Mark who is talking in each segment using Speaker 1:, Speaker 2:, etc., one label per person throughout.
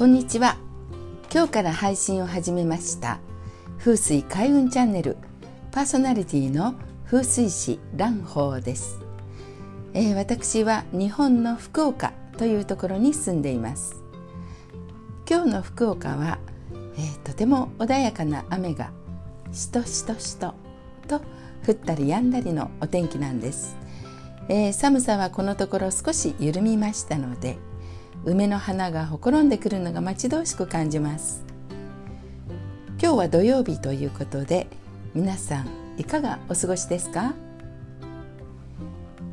Speaker 1: こんにちは。今日から配信を始めました。風水開運チャンネル。パーソナリティの風水師蘭宝です、えー、私は日本の福岡というところに住んでいます。今日の福岡は、えー、とても穏やかな雨がしとしとしとと降ったり止んだりのお天気なんです、えー、寒さはこのところ少し緩みましたので梅の花がほころんでくるのが待ち遠しく感じます。今日は土曜日ということで皆さんいかがお過ごしですか？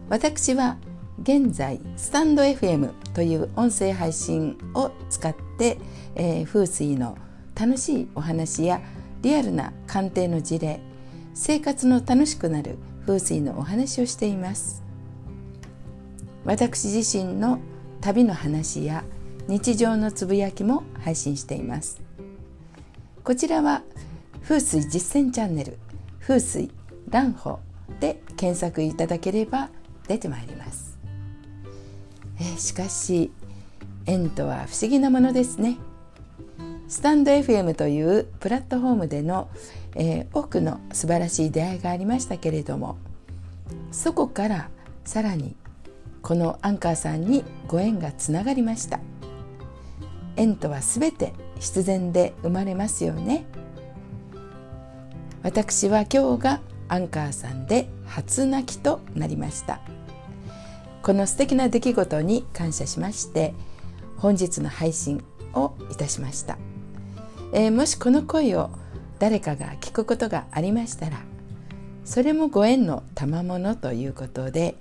Speaker 1: 私は現在スタンド FM という音声配信を使って、えー、風水の楽しいお話やリアルな鑑定の事例生活の楽しくなる風水のお話をしています。私自身の旅の話や日常のつぶやきも配信しています。こちらは風水実践チャンネル風水蘭穂で検索いただければ出てまいります、え、しかし縁とは不思議なものですね。スタンド FM というプラットフォームでの、えー、多くの素晴らしい出会いがありましたけれどもそこからさらにこのアンカーさんにご縁がつながりました。縁とはすべて必然で生まれますよね。私は今日がアンカーさんで初泣きとなりました。この素敵な出来事に感謝しまして本日の配信をいたしました、えー、もしこの声を誰かが聞くことがありましたらそれもご縁の賜物ということで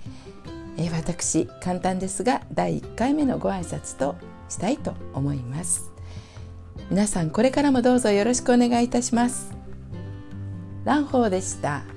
Speaker 1: え私簡単ですが第1回目のご挨拶としたいと思います皆さんこれからもどうぞよろしくお願いいたします蘭方でした。